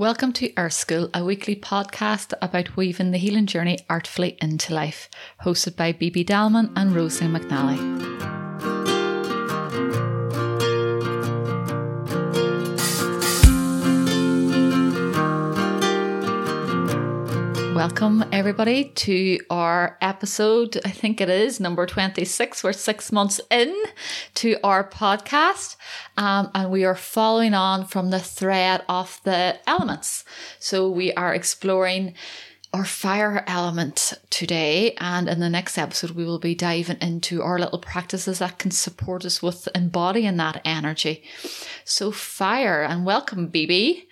Welcome to Earth School, a weekly podcast about weaving the healing journey artfully into life, hosted by Bibi Dalman and Rosie McNally. Welcome, everybody, to our episode. I think it is number 26. We're six months in to our podcast, um, and we are following on from the thread of the elements. So, we are exploring our fire element today, and in the next episode, we will be diving into our little practices that can support us with embodying that energy. So, fire, and welcome, Bibi.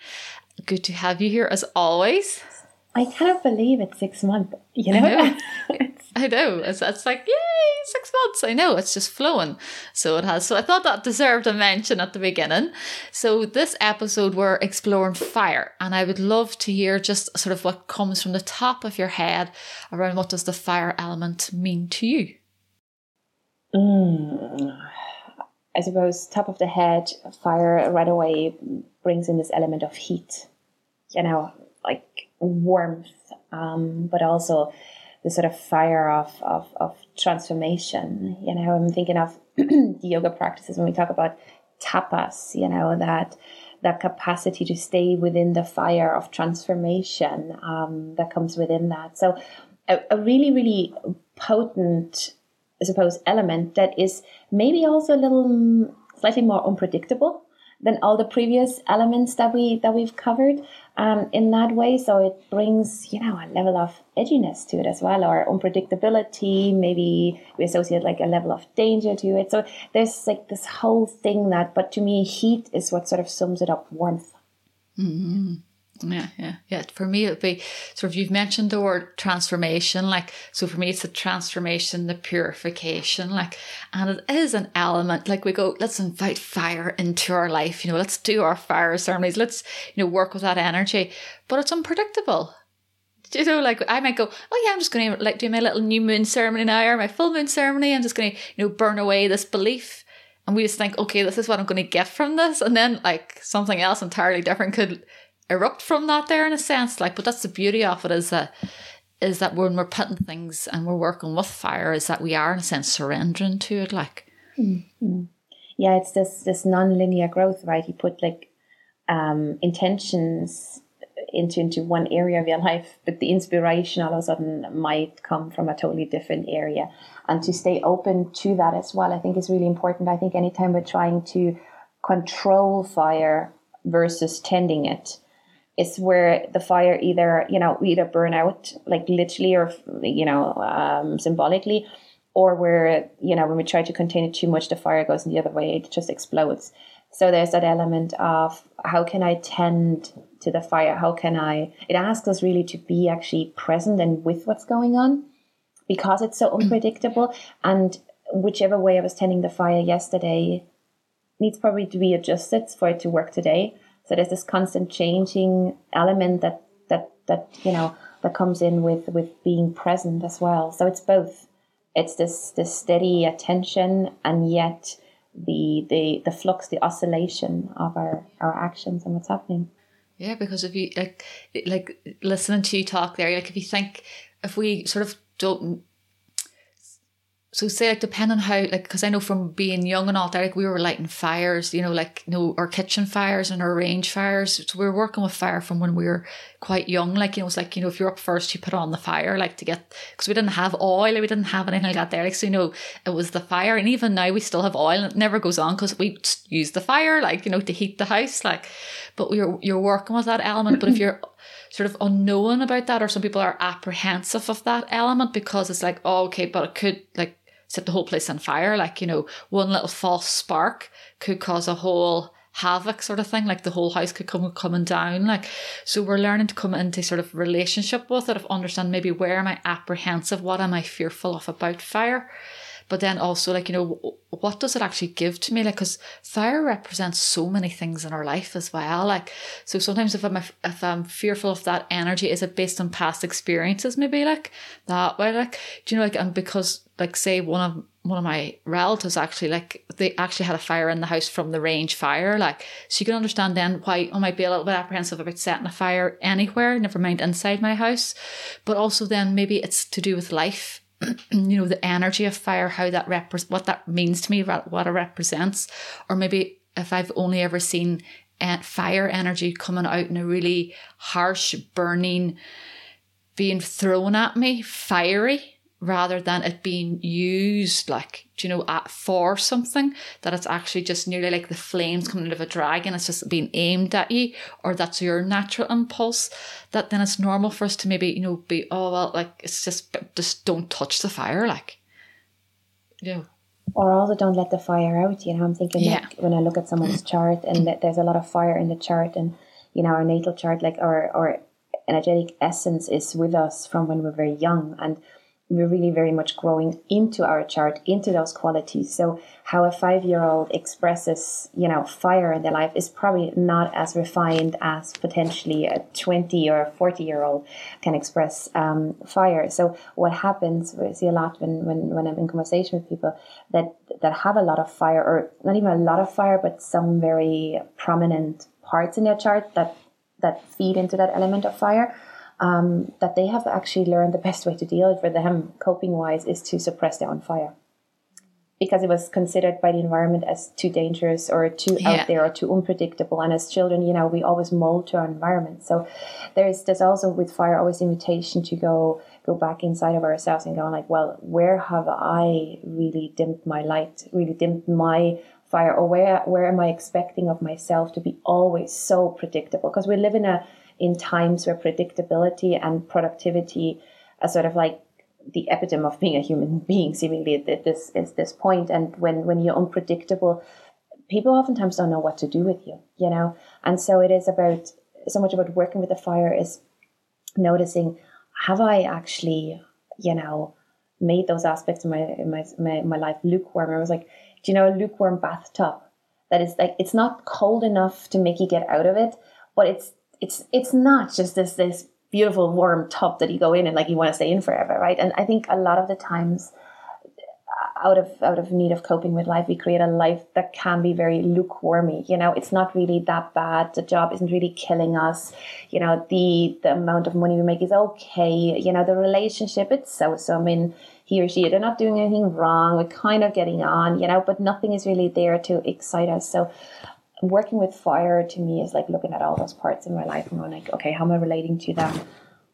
Good to have you here as always. I cannot believe it's six months. You know, I know. I know. It's, it's like yay, six months. I know it's just flowing. So it has. So I thought that deserved a mention at the beginning. So this episode we're exploring fire, and I would love to hear just sort of what comes from the top of your head around what does the fire element mean to you. Mm, I suppose top of the head, fire right away brings in this element of heat. You know, like warmth, um, but also the sort of fire of, of, of transformation. You know, I'm thinking of the yoga practices when we talk about tapas, you know, that that capacity to stay within the fire of transformation um, that comes within that. So a, a really, really potent, I suppose, element that is maybe also a little slightly more unpredictable than all the previous elements that we that we've covered um, in that way. So it brings you know a level of edginess to it as well, or unpredictability. Maybe we associate like a level of danger to it. So there's like this whole thing that, but to me, heat is what sort of sums it up: warmth. Mm-hmm. Yeah, yeah, yeah. For me, it'd be sort of you've mentioned the word transformation. Like, so for me, it's the transformation, the purification. Like, and it is an element. Like, we go, let's invite fire into our life. You know, let's do our fire ceremonies. Let's, you know, work with that energy. But it's unpredictable. You know, like I might go, oh yeah, I'm just going to like do my little new moon ceremony now or my full moon ceremony. I'm just going to, you know, burn away this belief. And we just think, okay, this is what I'm going to get from this. And then like something else entirely different could erupt from that there in a sense. Like, but that's the beauty of it is that is that when we're putting things and we're working with fire, is that we are in a sense surrendering to it. Like, mm-hmm. yeah, it's this this non-linear growth, right? You put like um, intentions into into one area of your life, but the inspiration all of a sudden might come from a totally different area. And to stay open to that as well, I think is really important. I think anytime we're trying to control fire versus tending it, is where the fire either you know either burn out like literally or you know um, symbolically or where you know when we try to contain it too much the fire goes in the other way it just explodes. So there's that element of how can i tend to the fire? How can i it asks us really to be actually present and with what's going on because it's so mm. unpredictable and whichever way i was tending the fire yesterday needs probably to be adjusted for it to work today so there's this constant changing element that that that you know that comes in with with being present as well. So it's both. It's this this steady attention and yet the the the flux, the oscillation of our our actions and what's happening. Yeah, because if you like like listening to you talk there, like if you think if we sort of don't so say like depending on how like because I know from being young and all that like we were lighting fires you know like you know our kitchen fires and our range fires. So we were working with fire from when we were quite young. Like you know it's like you know if you're up first you put on the fire like to get because we didn't have oil we didn't have anything like that there. Like so you know it was the fire. And even now we still have oil and it never goes on because we use the fire like you know to heat the house like but you're you're working with that element. But if you're sort of unknown about that or some people are apprehensive of that element because it's like oh okay but it could like set the whole place on fire. Like, you know, one little false spark could cause a whole havoc sort of thing. Like the whole house could come coming down. Like, so we're learning to come into sort of relationship with it, of understand maybe where am I apprehensive, what am I fearful of about fire. But then also like you know what does it actually give to me? Like because fire represents so many things in our life as well. Like so sometimes if i'm if i'm fearful of that energy is it based on past experiences maybe like that way? Like do you know like and because like say one of one of my relatives actually like they actually had a fire in the house from the range fire like so you can understand then why I might be a little bit apprehensive about setting a fire anywhere never mind inside my house. But also then maybe it's to do with life you know the energy of fire how that repre- what that means to me what it represents. Or maybe if I've only ever seen eh, fire energy coming out in a really harsh burning being thrown at me fiery rather than it being used like do you know at, for something that it's actually just nearly like the flames coming out of a dragon it's just being aimed at you or that's your natural impulse that then it's normal for us to maybe you know be oh well like it's just just don't touch the fire like. You know or also don't let the fire out you know i'm thinking yeah. like when i look at someone's chart and that there's a lot of fire in the chart and you know our natal chart like our our energetic essence is with us from when we're very young. And we're really very much growing into our chart, into those qualities. So how a five year old expresses, you know, fire in their life is probably not as refined as potentially a 20 or 40 year old can express um, fire. So what happens, we see a lot when, when, when I'm in conversation with people that, that have a lot of fire or not even a lot of fire, but some very prominent parts in their chart that, that feed into that element of fire um, that they have actually learned the best way to deal with them coping wise is to suppress their own fire because it was considered by the environment as too dangerous or too yeah. out there or too unpredictable. And as children, you know, we always mold to our environment. So there's there's also with fire always invitation to go go back inside of ourselves and go like, well, where have I really dimmed my light, really dimmed my fire, or where where am I expecting of myself to be always so predictable? Because we live in a in times where predictability and productivity are sort of like the epitome of being a human being, seemingly at this is this point. And when when you're unpredictable, people oftentimes don't know what to do with you, you know. And so it is about so much about working with the fire is noticing have I actually, you know, made those aspects of my my my, my life lukewarm. I was like, do you know a lukewarm bathtub? That is like it's not cold enough to make you get out of it, but it's it's it's not just this this beautiful warm tub that you go in and like you want to stay in forever, right? And I think a lot of the times uh, out of out of need of coping with life, we create a life that can be very lukewarmy. You know, it's not really that bad. The job isn't really killing us. You know, the the amount of money we make is okay. You know, the relationship it's so so. I mean, he or she they're not doing anything wrong. We're kind of getting on. You know, but nothing is really there to excite us. So working with fire to me is like looking at all those parts in my life and going like, okay, how am I relating to them?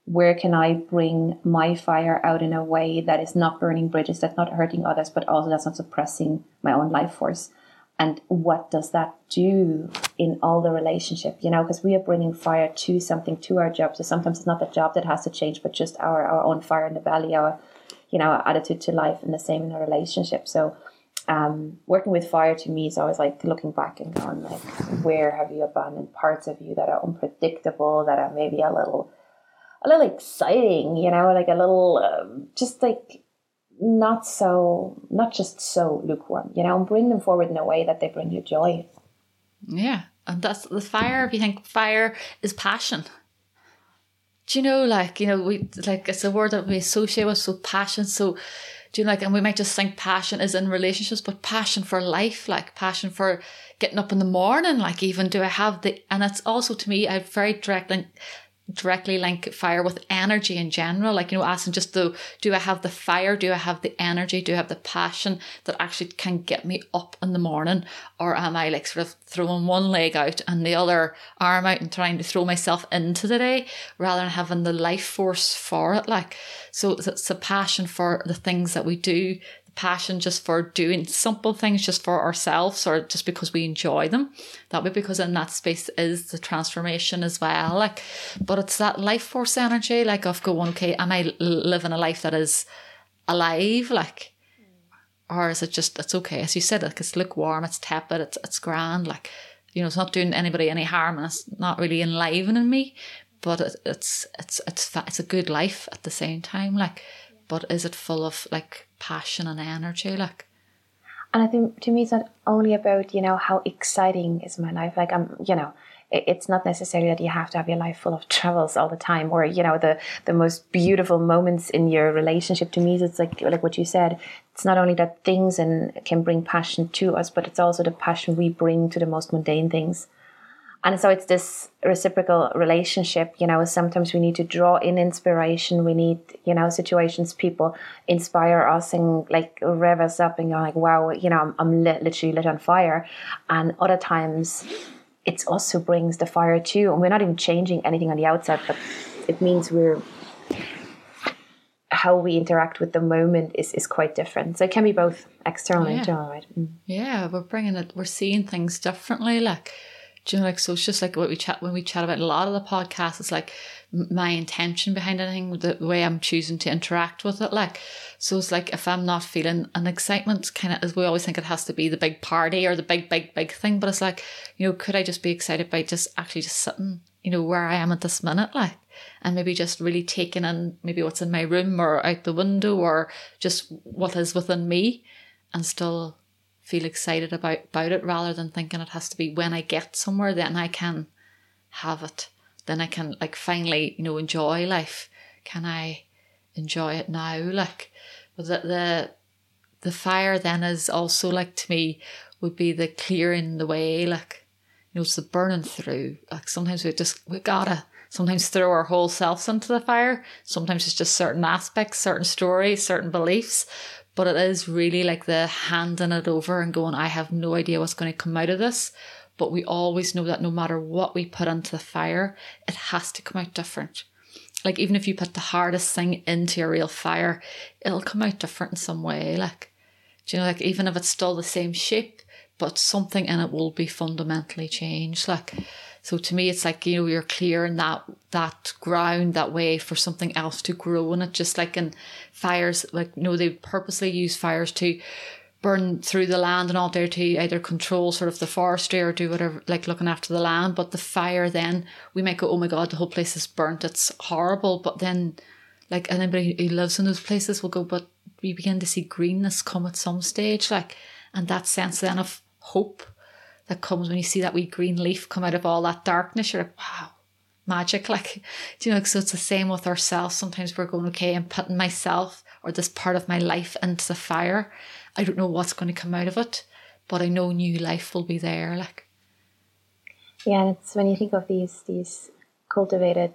Where can I bring my fire out in a way that is not burning bridges, that's not hurting others, but also that's not suppressing my own life force? And what does that do in all the relationship? You know, because we are bringing fire to something, to our job. So sometimes it's not the job that has to change, but just our, our own fire in the belly, our, you know, our attitude to life and the same in a relationship. So um, working with fire to me is always like looking back and going like, where have you abandoned parts of you that are unpredictable, that are maybe a little, a little exciting, you know, like a little, um, just like not so, not just so lukewarm, you know, and bring them forward in a way that they bring you joy. Yeah, and that's the fire. If you think fire is passion. Do you know, like you know, we like it's a word that we associate with so passion. So do you know, like, and we might just think passion is in relationships, but passion for life, like passion for getting up in the morning, like even do I have the, and it's also to me, a very direct link, directly link fire with energy in general. Like, you know, asking just the, do I have the fire? Do I have the energy? Do I have the passion that actually can get me up in the morning? Or am I like sort of throwing one leg out and the other arm out and trying to throw myself into the day rather than having the life force for it? Like, so it's a passion for the things that we do, passion just for doing simple things just for ourselves or just because we enjoy them. That would because in that space is the transformation as well. Like, but it's that life force energy, like of going, okay, am I living a life that is alive? Like, or is it just it's okay? As you said, like it's lukewarm, it's tepid, it's it's grand, like you know, it's not doing anybody any harm and it's not really enlivening me. But it, it's it's it's it's a good life at the same time, like. But is it full of like passion and energy like. And I think to me it's not only about you know how exciting is my life. Like I'm you know it's not necessarily that you have to have your life full of travels all the time or you know the the most beautiful moments in your relationship. To me is it's like like what you said it's not only that things and can bring passion to us but it's also the passion we bring to the most mundane things and so it's this reciprocal relationship you know sometimes we need to draw in inspiration we need you know situations people inspire us and like rev us up and you're like wow you know i'm, I'm lit, literally lit on fire and other times it also brings the fire too and we're not even changing anything on the outside but it means we're how we interact with the moment is, is quite different. So it can be both external and internal, right? Mm. Yeah, we're bringing it, we're seeing things differently. Like, do you know, like, so it's just like what we chat when we chat about a lot of the podcasts, it's like my intention behind anything, the way I'm choosing to interact with it. Like, so it's like if I'm not feeling an excitement, kind of as we always think it has to be the big party or the big, big, big thing, but it's like, you know, could I just be excited by just actually just sitting, you know, where I am at this minute, like, and maybe just really taking in maybe what's in my room or out the window or just what is within me and still feel excited about, about it rather than thinking it has to be when I get somewhere, then I can have it. Then I can like finally, you know, enjoy life. Can I enjoy it now? Like the the the fire then is also like to me would be the clearing the way, like you know, it's the burning through. Like sometimes we just we gotta sometimes throw our whole selves into the fire. Sometimes it's just certain aspects, certain stories, certain beliefs but it is really like the handing it over and going, I have no idea what's going to come out of this. But we always know that no matter what we put into the fire, it has to come out different. Like even if you put the hardest thing into a real fire, it'll come out different in some way. Like, do you know, like even if it's still the same shape, but something in it will be fundamentally changed. Like, so to me, it's like you know you're clearing that that ground that way for something else to grow in it. Just like in fires, like you know they purposely use fires to burn through the land and all there to either control sort of the forestry or do whatever, like looking after the land. But the fire, then we might go, oh my god, the whole place is burnt. It's horrible. But then, like anybody who lives in those places will go, but we begin to see greenness come at some stage, like, and that sense then of hope that comes when you see that wee green leaf come out of all that darkness. You're like, wow, magic. Like, do you know, so it's the same with ourselves. Sometimes we're going, okay, I'm putting myself or this part of my life into the fire. I don't know what's going to come out of it, but I know new life will be there. Like, yeah, it's when you think of these these cultivated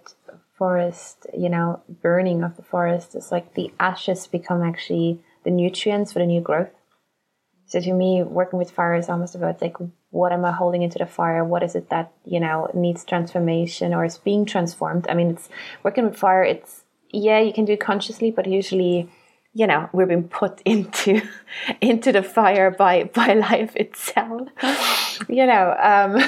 forest, you know, burning of the forest, it's like the ashes become actually the nutrients for the new growth. So to me, working with fire is almost about like what am I holding into the fire? What is it that, you know, needs transformation or is being transformed? I mean, it's working with fire, it's, yeah, you can do it consciously, but usually, you know, we're being put into, into the fire by, by life itself, you know, um,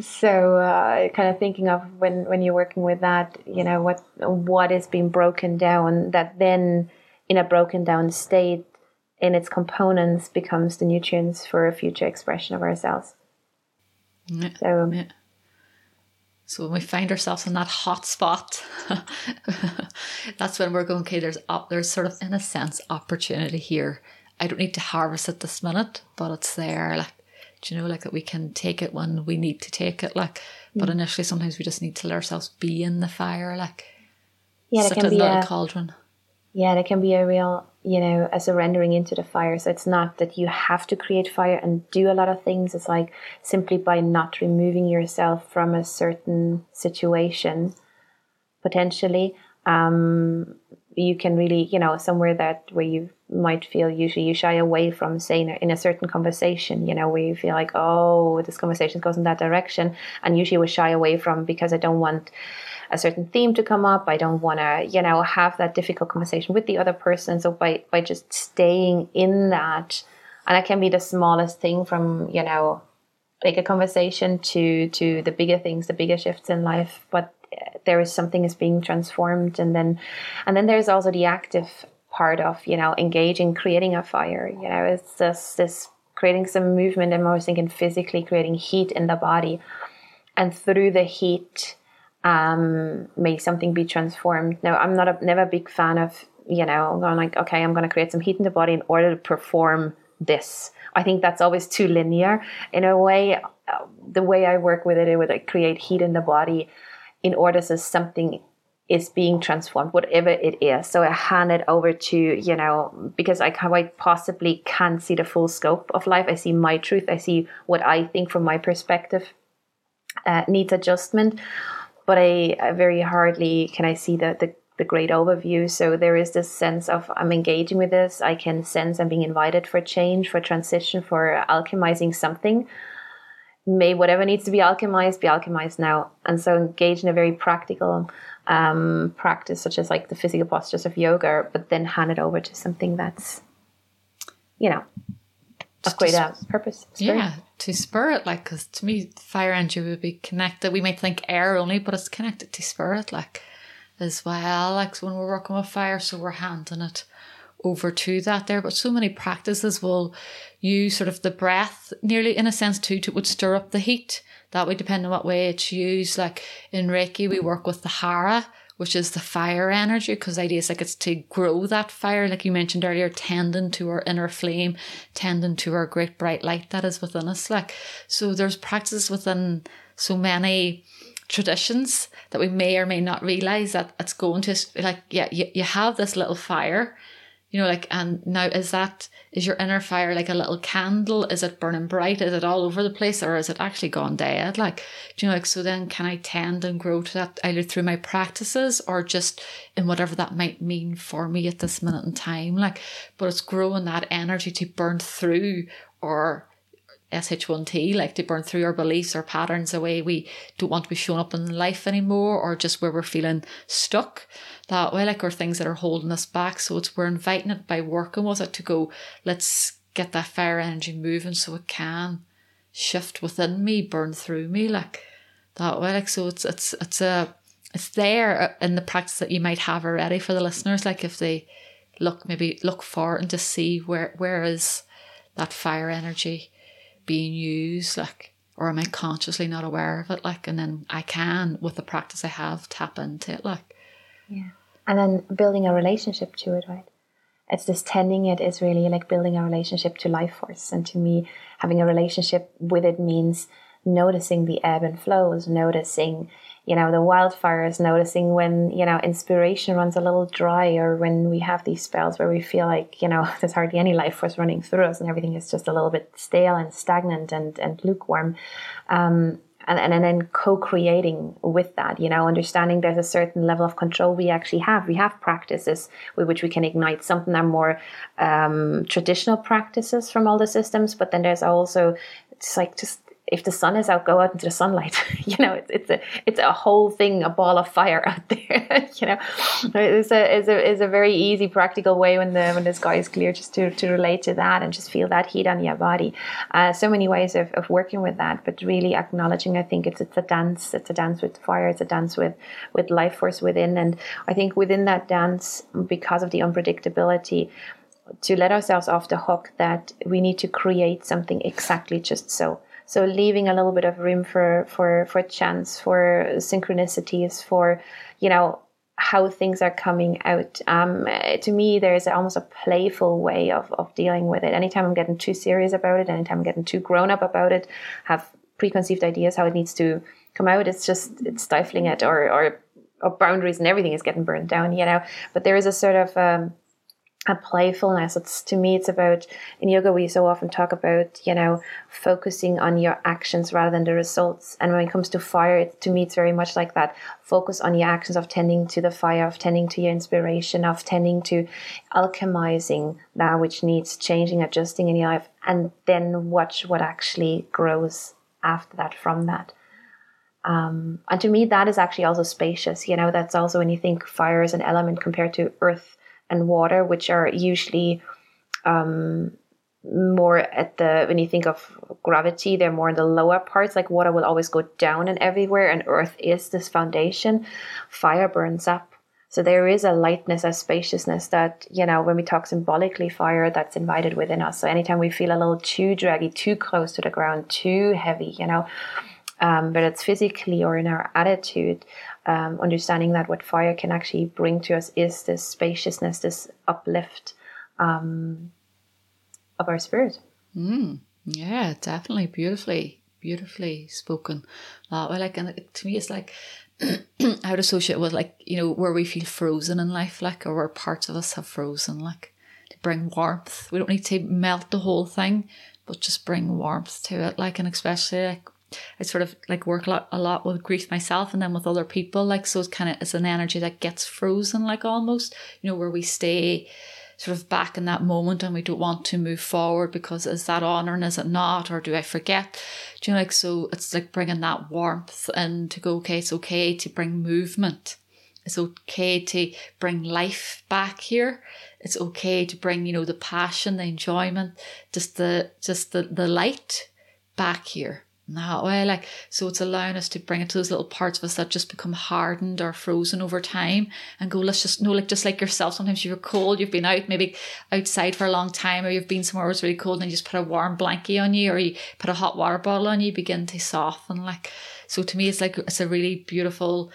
so, uh, kind of thinking of when, when you're working with that, you know, what, what is being broken down that then in a broken down state in its components becomes the nutrients for a future expression of ourselves. Yeah. So, yeah. so when we find ourselves in that hot spot, that's when we're going. Okay, there's up, there's sort of in a sense opportunity here. I don't need to harvest it this minute, but it's there. Like, do you know, like that we can take it when we need to take it. Like, but mm. initially, sometimes we just need to let ourselves be in the fire. Like, yeah, it can be a cauldron. Yeah, there can be a real you know, a surrendering into the fire. So it's not that you have to create fire and do a lot of things. It's like simply by not removing yourself from a certain situation, potentially, um, you can really, you know, somewhere that where you might feel usually you shy away from saying in a certain conversation, you know, where you feel like, oh, this conversation goes in that direction. And usually we shy away from because I don't want a certain theme to come up. I don't want to, you know, have that difficult conversation with the other person. So by by just staying in that, and it can be the smallest thing from you know, like a conversation to to the bigger things, the bigger shifts in life. But uh, there is something is being transformed, and then and then there's also the active part of you know engaging, creating a fire. You know, it's just this creating some movement. I'm always thinking physically creating heat in the body, and through the heat um, may something be transformed. Now, I'm not a never a big fan of you know, going like, okay, I'm going to create some heat in the body in order to perform this. I think that's always too linear. In a way, uh, the way I work with it, it would like create heat in the body in order so something is being transformed, whatever it is. So I hand it over to, you know, because I quite possibly can't see the full scope of life. I see my truth. I see what I think from my perspective uh, needs adjustment. But I, I very hardly can I see the, the the great overview. So there is this sense of I'm engaging with this. I can sense I'm being invited for change, for transition, for alchemizing something. May whatever needs to be alchemized be alchemized now. And so engage in a very practical um, practice, such as like the physical postures of yoga, but then hand it over to something that's, you know, of greater purpose. Spirit. Yeah, to spirit, like, because to me, fire energy would be connected. We might think air only, but it's connected to spirit, like, as well. Like, when we're working with fire, so we're handing it over to that there. But so many practices will use sort of the breath, nearly in a sense, too, to would stir up the heat that would depend on what way it's used. Like in Reiki, we work with the Hara, which is the fire energy, because the idea is like it's to grow that fire, like you mentioned earlier, tending to our inner flame, tending to our great bright light that is within us. Like so there's practices within so many traditions that we may or may not realize that it's going to like yeah you, you have this little fire you know like and now is that is your inner fire like a little candle? Is it burning bright? Is it all over the place or is it actually gone dead? Like do you know like so then can i tend and grow to that either through my practices or just in whatever that might mean for me at this minute in time? Like but it's growing that energy to burn through or SH1T, like to burn through our beliefs or patterns the way we don't want to be shown up in life anymore, or just where we're feeling stuck that way, like or things that are holding us back. So it's we're inviting it by working with it to go, let's get that fire energy moving so it can shift within me, burn through me, like that way. Like so it's it's it's a it's there in the practice that you might have already for the listeners. Like if they look maybe look for and just see where where is that fire energy being used, like, or am I consciously not aware of it? Like, and then I can, with the practice I have, tap into it, like. Yeah. And then building a relationship to it, right? It's this tending it is really like building a relationship to life force. And to me, having a relationship with it means noticing the ebb and flows, noticing you know the wildfires noticing when you know inspiration runs a little dry or when we have these spells where we feel like you know there's hardly any life force running through us and everything is just a little bit stale and stagnant and and lukewarm. Um, and, and, and then co-creating with that you know understanding there's a certain level of control we actually have. We have practices with which we can ignite something that are more um, traditional practices from all the systems but then there's also it's like just if the sun is out, go out into the sunlight. you know, it's, it's a it's a whole thing, a ball of fire out there. you know, it's a is a is a very easy, practical way when the when the sky is clear, just to, to relate to that and just feel that heat on your body. Uh, so many ways of, of working with that, but really acknowledging. I think it's it's a dance. It's a dance with fire. It's a dance with with life force within, and I think within that dance, because of the unpredictability to let ourselves off the hook that we need to create something exactly just so so leaving a little bit of room for for for chance, for synchronicities, for you know how things are coming out. Um, to me, there's almost a playful way of, of dealing with it. Anytime I'm getting too serious about it, anytime I'm getting too grown up about it, have preconceived ideas how it needs to come out, it's just it's stifling it, or or, or boundaries and everything is getting burned down, you know. But there is a sort of um, a playfulness. It's to me, it's about in yoga. We so often talk about you know focusing on your actions rather than the results. And when it comes to fire, it, to me, it's very much like that. Focus on your actions of tending to the fire, of tending to your inspiration, of tending to alchemizing that which needs changing, adjusting in your life, and then watch what actually grows after that from that. Um, and to me, that is actually also spacious. You know, that's also when you think fire is an element compared to earth and water, which are usually um, more at the when you think of gravity, they're more in the lower parts. Like water will always go down and everywhere, and earth is this foundation. Fire burns up. So there is a lightness, a spaciousness that, you know, when we talk symbolically fire, that's invited within us. So anytime we feel a little too draggy, too close to the ground, too heavy, you know, um, but it's physically or in our attitude, um, understanding that what fire can actually bring to us is this spaciousness, this uplift um, of our spirit. Mm, yeah, definitely, beautifully, beautifully spoken. That way, like, and to me, it's like I would associate with like you know where we feel frozen in life, like, or where parts of us have frozen, like, to bring warmth. We don't need to melt the whole thing, but just bring warmth to it, like, and especially like I sort of like work a lot, a lot with grief myself and then with other people. Like, so it's kind of, it's an energy that gets frozen, like almost, you know, where we stay sort of back in that moment and we don't want to move forward because is that honor and is it not? Or do I forget? Do you know, like, so it's like bringing that warmth and to go, okay, it's okay to bring movement. It's okay to bring life back here. It's okay to bring, you know, the passion, the enjoyment, just the, just the, the light back here that way. Like, so it's allowing us to bring it to those little parts of us that just become hardened or frozen over time and go, let's just know, like, just like yourself, sometimes you're cold, you've been out, maybe outside for a long time, or you've been somewhere where it's really cold and you just put a warm blanket on you, or you put a hot water bottle on you, begin to soften. Like, so to me, it's like, it's a really beautiful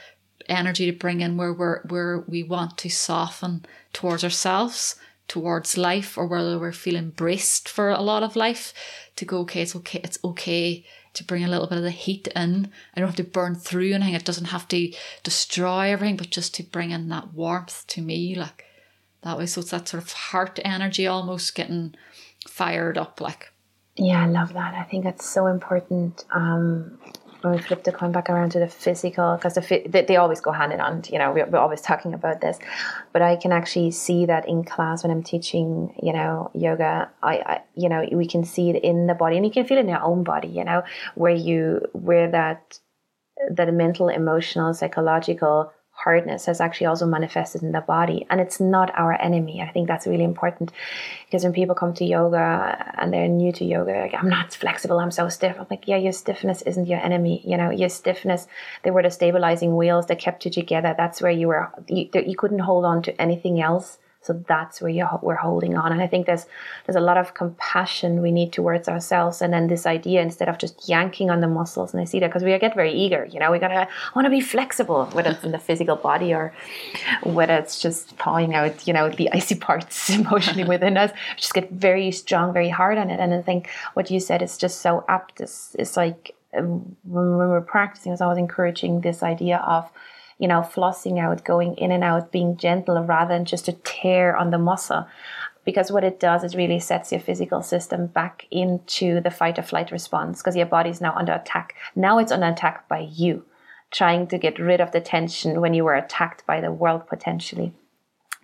energy to bring in where we're, where we want to soften towards ourselves towards life or whether we're feeling braced for a lot of life to go okay it's okay it's okay to bring a little bit of the heat in. I don't have to burn through anything. It doesn't have to destroy everything, but just to bring in that warmth to me, like that way. So it's that sort of heart energy almost getting fired up, like. Yeah, I love that. I think that's so important. Um, when we flip the coin back around to the physical, because the, they, they, always go hand in hand. You know, we're, we're, always talking about this, but I can actually see that in class when I'm teaching. You know, yoga. I, I, you know, we can see it in the body, and you can feel it in your own body. You know, where you where that that mental, emotional, psychological hardness has actually also manifested in the body and it's not our enemy. I think that's really important because when people come to yoga and they're new to yoga like i'm not flexible i'm so stiff. I'm like yeah your stiffness isn't your enemy you know? Your stiffness they were the stabilizing wheels that kept you together. That's where you were. You, you couldn't hold on to anything else so that's where you, we're holding on. And I think there's there's a lot of compassion we need towards ourselves. And then this idea instead of just yanking on the muscles, and I see that because we get very eager. You know, we gotta want to be flexible, whether it's in the physical body or whether it's just thawing out, you know, the icy parts emotionally within us. Just get very strong, very hard on it. And I think what you said is just so apt. It's, it's like um, when, we're practicing, it's always encouraging this idea of you know, flossing out, going in and out, being gentle rather than just a tear on the muscle. Because what it does is really sets your physical system back into the fight or flight response because your body's now under attack. Now it's under attack by you, trying to get rid of the tension when you were attacked by the world potentially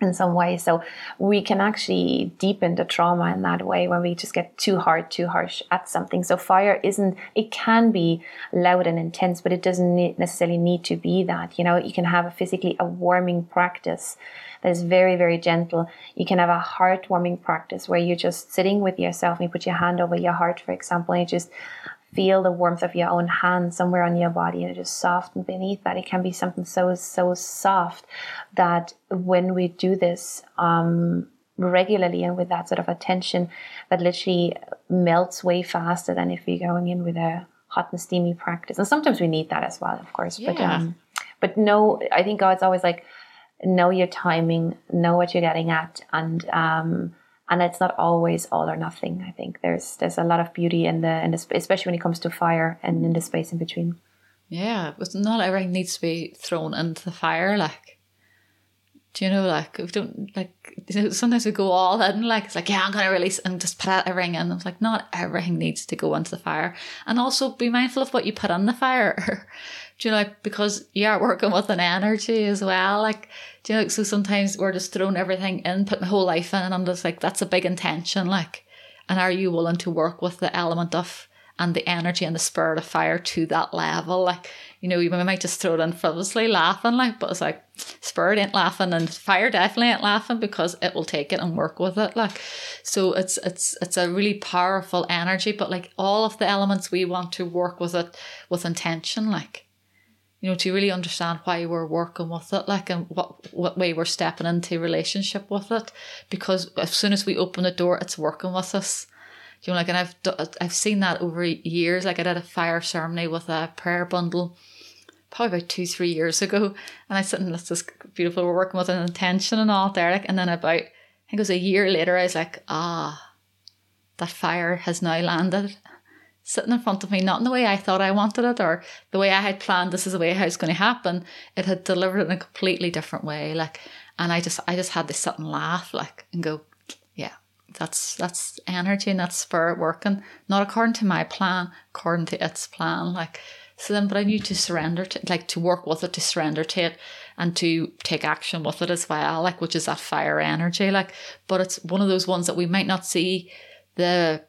in some way. So we can actually deepen the trauma in that way when we just get too hard, too harsh at something. So fire isn't, it can be loud and intense, but it doesn't necessarily need to be that. You know, you can have a physically a warming practice that is very, very gentle. You can have a heartwarming practice where you're just sitting with yourself and you put your hand over your heart, for example, and you just feel the warmth of your own hand somewhere on your body and just soften beneath that. It can be something so, so soft that when we do this, um, regularly and with that sort of attention that literally melts way faster than if you're going in with a hot and steamy practice. And sometimes we need that as well, of course. Yeah. But um, but no, I think God's always like know your timing, know what you're getting at, and um, and it's not always all or nothing. I think there's there's a lot of beauty in the in the especially when it comes to fire and in the space in between. Yeah, but not everything needs to be thrown into the fire. Like, do you know? Like, we don't like. Sometimes we go all in. Like, it's like, yeah, I'm gonna release and just put out everything in. It's like, not everything needs to go into the fire, and also be mindful of what you put on the fire. do you know? Because you are working with an energy as well. Like, do you know, so sometimes we're just throwing everything in, put my whole life in, and I'm just like, that's a big intention. Like, and are you willing to work with the element of and the energy and the spirit of fire to that level? Like, you know, we might just throw it in frivolously laughing, like, but it's like spirit ain't laughing and fire definitely ain't laughing because it will take it and work with it. Like, so it's it's it's a really powerful energy, but like all of the elements we want to work with it with intention, like you know, to really understand why we're working with it, like, and what what way we're stepping into relationship with it. Because as soon as we open the door, it's working with us. You know, like, and I've I've seen that over years. Like, I did a fire ceremony with a prayer bundle probably about two, three years ago. And I said, and this is beautiful. We're working with an intention and all there. Like, and then about, I think it was a year later, I was like, ah, that fire has now landed sitting in front of me, not in the way I thought I wanted it or the way I had planned this is the way how it's going to happen. It had delivered in a completely different way. Like and I just I just had to sit and laugh like and go, Yeah, that's that's energy and that's spirit working, not according to my plan, according to its plan. Like so then but I knew to surrender to like to work with it, to surrender to it and to take action with it as well, like which is that fire energy. Like but it's one of those ones that we might not see the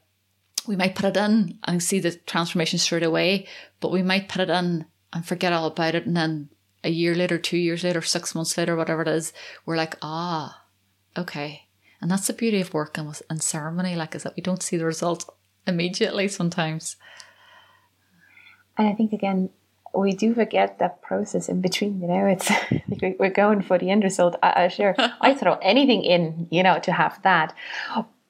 we might put it in and see the transformation straight away, but we might put it in and forget all about it. And then a year later, two years later, six months later, whatever it is, we're like, ah, okay. And that's the beauty of working with in ceremony, like, is that we don't see the result immediately sometimes. And I think, again, we do forget that process in between. You know, it's we're going for the end result. I, I sure I throw anything in, you know, to have that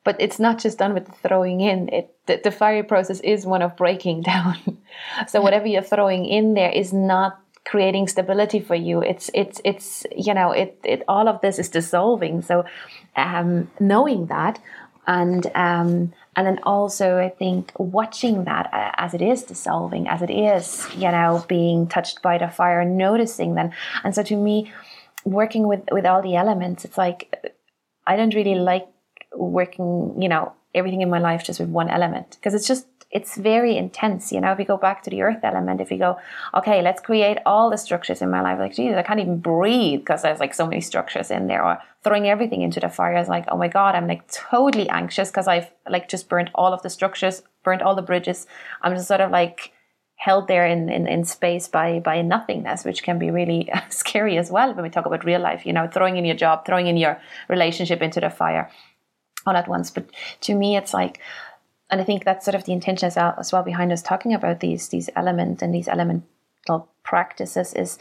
but it's not just done with throwing in. It the, the fire process is one of breaking down. So whatever you're throwing in there is not creating stability for you. It's it's it's you know it, it all of this is dissolving. So um, knowing that and um, and then also I think watching that as it is dissolving, as it is, you know, being touched by the fire, noticing them. And so to me, working with with all the elements, it's like I don't really like working, you know, everything in my life just with one element because it's just it's very intense. You know, if you go back to the earth element, if you go, okay, let's create all the structures in my life, like, Jesus, I can't even breathe because there's like so many structures in there, or throwing everything into the fire is like, oh my God, I'm like totally anxious because I've like just burnt all of the structures, burnt all the bridges. I'm just sort of like held there in, in, in space by, by nothingness, which can be really scary as well when we talk about real life, you know, throwing in your job, throwing in your relationship into the fire all at once. But to me, it's like, and I think that's sort of the intention as well, as well behind us talking about these these elements and these elemental practices is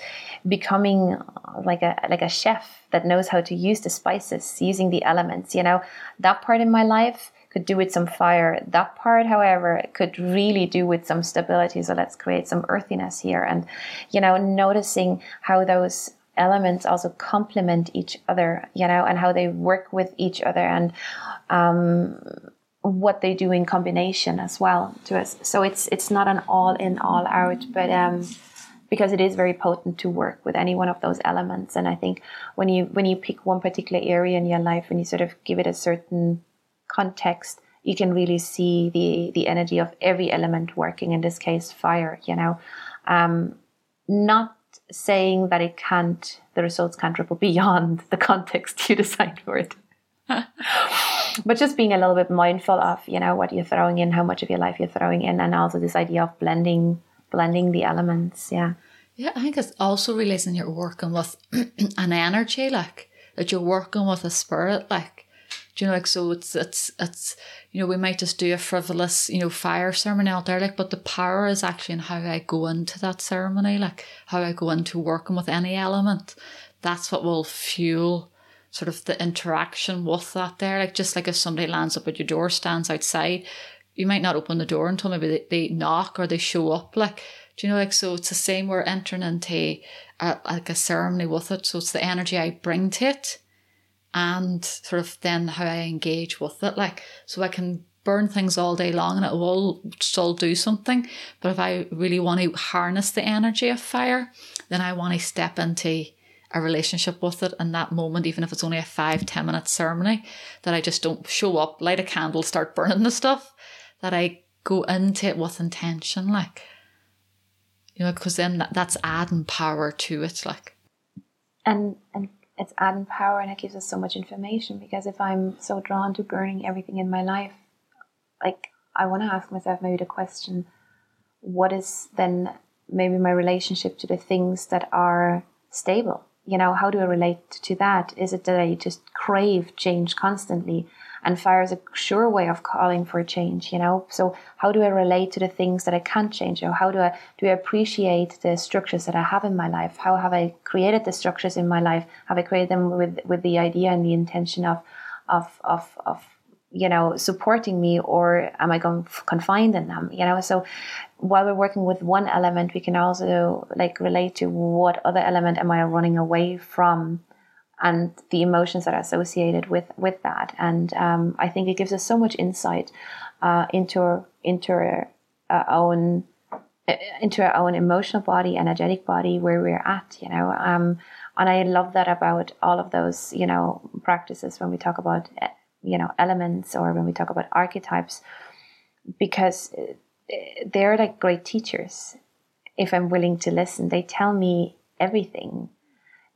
becoming uh, like a like a chef that knows how to use the spices, using the elements. You know, that part in my life could do with some fire. That part, however, could really do with some stability. So let's create some earthiness here, and you know, noticing how those elements also complement each other, you know, and how they work with each other and um, what they do in combination as well to us. So it's it's not an all in, all out, but um, because it is very potent to work with any one of those elements. And I think when you when you pick one particular area in your life and you sort of give it a certain context, you can really see the the energy of every element working. In this case, fire. You know, um, not saying that it can't, the results can't ripple beyond the context you decide for it. but just being a little bit mindful of, you know, what you're throwing in, how much of your life you're throwing in, and also this idea of blending, blending the elements. Yeah. Yeah, I think it's also realizing you're working with an energy, like that you're working with a spirit, like do you know, like so it's it's it's you know, we might just do a frivolous, you know, fire ceremony out there, like, but the power is actually in how I go into that ceremony, like how I go into working with any element. That's what will fuel sort of the interaction with that there. Like just like if somebody lands up at your door, stands outside, you might not open the door until maybe they, they knock or they show up. Like, do you know, like so it's the same we're entering into a, like a ceremony with it. So it's the energy I bring to it and sort of then how I engage with it. Like, so I can burn things all day long and it will still do something. But if I really want to harness the energy of fire, then I want to step into a relationship with it in that moment, even if it's only a five, ten minute ceremony, that I just don't show up, light a candle, start burning the stuff, that I go into it with intention, like, you know, because then that, that's adding power to it, like. And, and it's adding power and it gives us so much information because if I'm so drawn to burning everything in my life, like I want to ask myself maybe the question, what is then maybe my relationship to the things that are stable? You know, how do I relate to that? Is it that I just crave change constantly? And fire is a sure way of calling for change, you know. So how do I relate to the things that I can't change? Or how do I do I appreciate the structures that I have in my life? How have I created the structures in my life? Have I created them with with the idea and the intention of of of of you know, supporting me or am I going confined in them? You know, so while we're working with one element, we can also like relate to what other element am I running away from and the emotions that are associated with with that. And um, I think it gives us so much insight uh, into into our, our own into our own emotional body, energetic body, where we're at. You know, um, and I love that about all of those you know practices when we talk about you know elements or when we talk about archetypes, because they're like great teachers. If I'm willing to listen, they tell me everything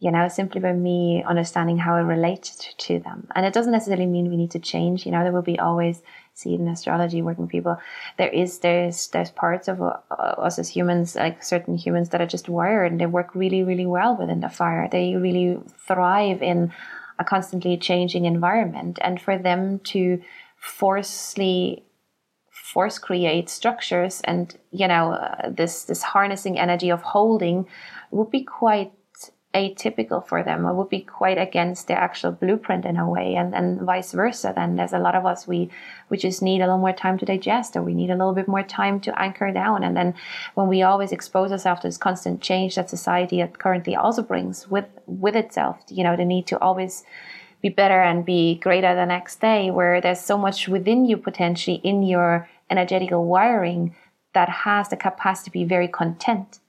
you know, simply by me understanding how I relate to them. And it doesn't necessarily mean we need to change. You know, there will be always, see in astrology, working with people, there is, there's, there's parts of uh, us as humans, like certain humans that are just wired and they work really, really well within the fire. They really thrive in a constantly changing environment. And for them to forcefully force create structures and, you know, uh, this, this harnessing energy of holding would be quite atypical for them. Or would be quite against the actual blueprint in a way and, and vice versa then. There's a lot of us we we just need a little more time to digest or we need a little bit more time to anchor down. And then when we always expose ourselves to this constant change that society currently also brings with with itself you know the need to always be better and be greater the next day where there's so much within you potentially in your energetical wiring that has the capacity to be very content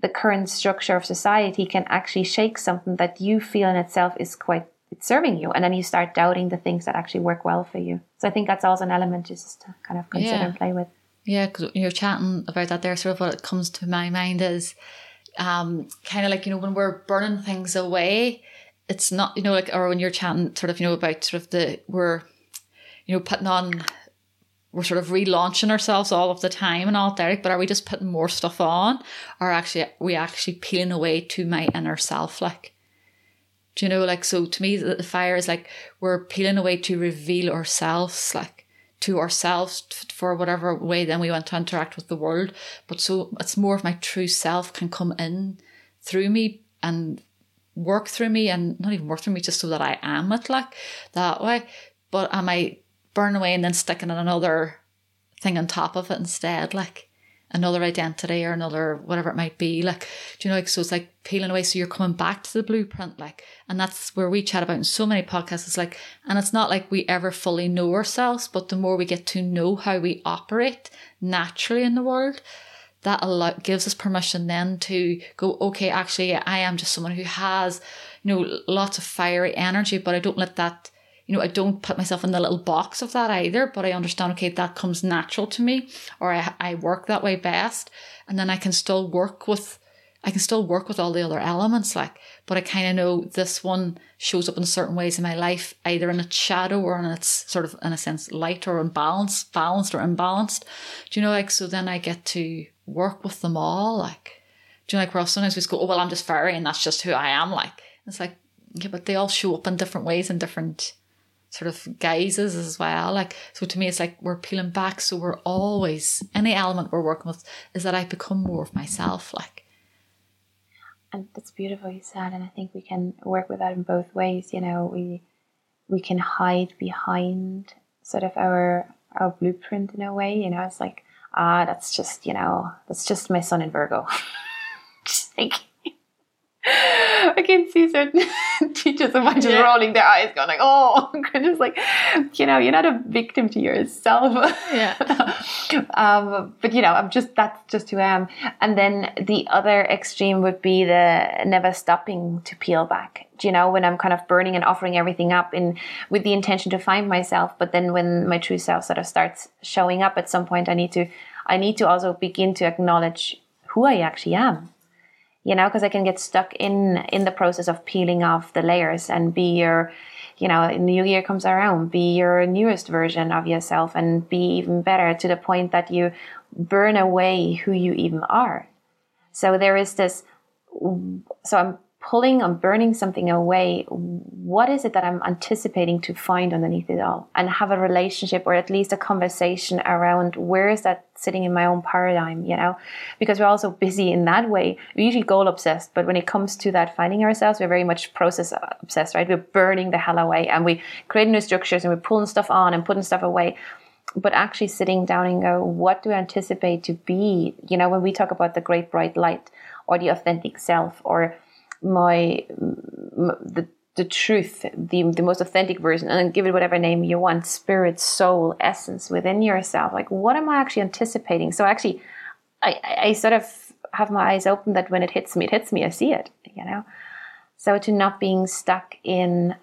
the current structure of society can actually shake something that you feel in itself is quite it's serving you. And then you start doubting the things that actually work well for you. So i think that's also an element just to kind of consider yeah. and play with. Yeah because you're chatting about that there sort of what comes to my mind is um kind of like you know when we're burning things away it's not you know like or when you're chatting sort of you know about sort of the we're you know putting on we're sort of relaunching ourselves all of the time and all Derek, but are we just putting more stuff on? Or actually we actually peeling away to my inner self like do you know like so to me the fire is like we're peeling away to reveal ourselves like to ourselves for whatever way then we want to interact with the world but so it's more of my true self can come in through me and work through me and not even work through me just so that I am it like that way but am I burn away and then sticking in another thing on top of it instead, like another identity or another whatever it might be. Like, do you know, like so it's like peeling away. So you're coming back to the blueprint, like, and that's where we chat about in so many podcasts. It's like, and it's not like we ever fully know ourselves, but the more we get to know how we operate naturally in the world, that allow, gives us permission then to go, okay, actually, I am just someone who has, you know, lots of fiery energy, but I don't let that you know, I don't put myself in the little box of that either, but I understand, okay, that comes natural to me or I, I work that way best. And then I can still work with, I can still work with all the other elements, like, but I kind of know this one shows up in certain ways in my life, either in its shadow or in its sort of, in a sense, light or unbalanced, balanced or imbalanced. Do you know, like, so then I get to work with them all, like, do you know, like, where sometimes we just go, oh, well, I'm just fairy and that's just who I am, like, it's like, yeah, but they all show up in different ways in different sort of guises as well. Like, so to me, it's like we're peeling back. So we're always, any element we're working with is that I become more of myself. Like, and that's beautiful you said. And I think we can work with that in both ways. You know, we, we can hide behind sort of our, our blueprint in a way. You know, it's like, ah, that's just, you know, that's just my sun in Virgo. just like, I can see certain teachers of mine just yeah. rolling their eyes, going like, "Oh, just like, you know, you're not a victim to yourself." Yeah. um, but you know, I'm just that's just who I am. And then the other extreme would be the never stopping to peel back. Do you know when I'm kind of burning and offering everything up in with the intention to find myself, but then when my true self sort of starts showing up at some point, I need to I need to also begin to acknowledge who I actually am you know, because I can get stuck in in the process of peeling off the layers and be your, you know, new year comes around, be your newest version of yourself and be even better to the point that you burn away who you even are. So there is this. So I'm pulling on burning something away, what is it that I'm anticipating to find underneath it all? And have a relationship or at least a conversation around where is that sitting in my own paradigm, you know? Because we're also busy in that way. We're usually goal obsessed, but when it comes to that finding ourselves, we're very much process obsessed, right? We're burning the hell away and we create new structures and we're pulling stuff on and putting stuff away but actually sitting down and go, what do I anticipate to be? You know, when we talk about the great bright light or the authentic self or my the the truth, the the most authentic version, and give it whatever name you want, spirit, soul, essence within yourself. Like, what am I actually anticipating? So actually, I I sort of have my eyes open that when it hits me, it hits me. I see it, you know. So to not being stuck in,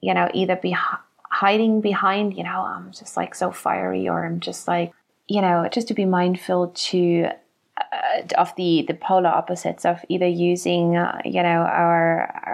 you know, either be hiding behind, you know, I'm just like so fiery, or I'm just like, you know, just to be mindful to uh, of the the polar opposites of either using uh, you know our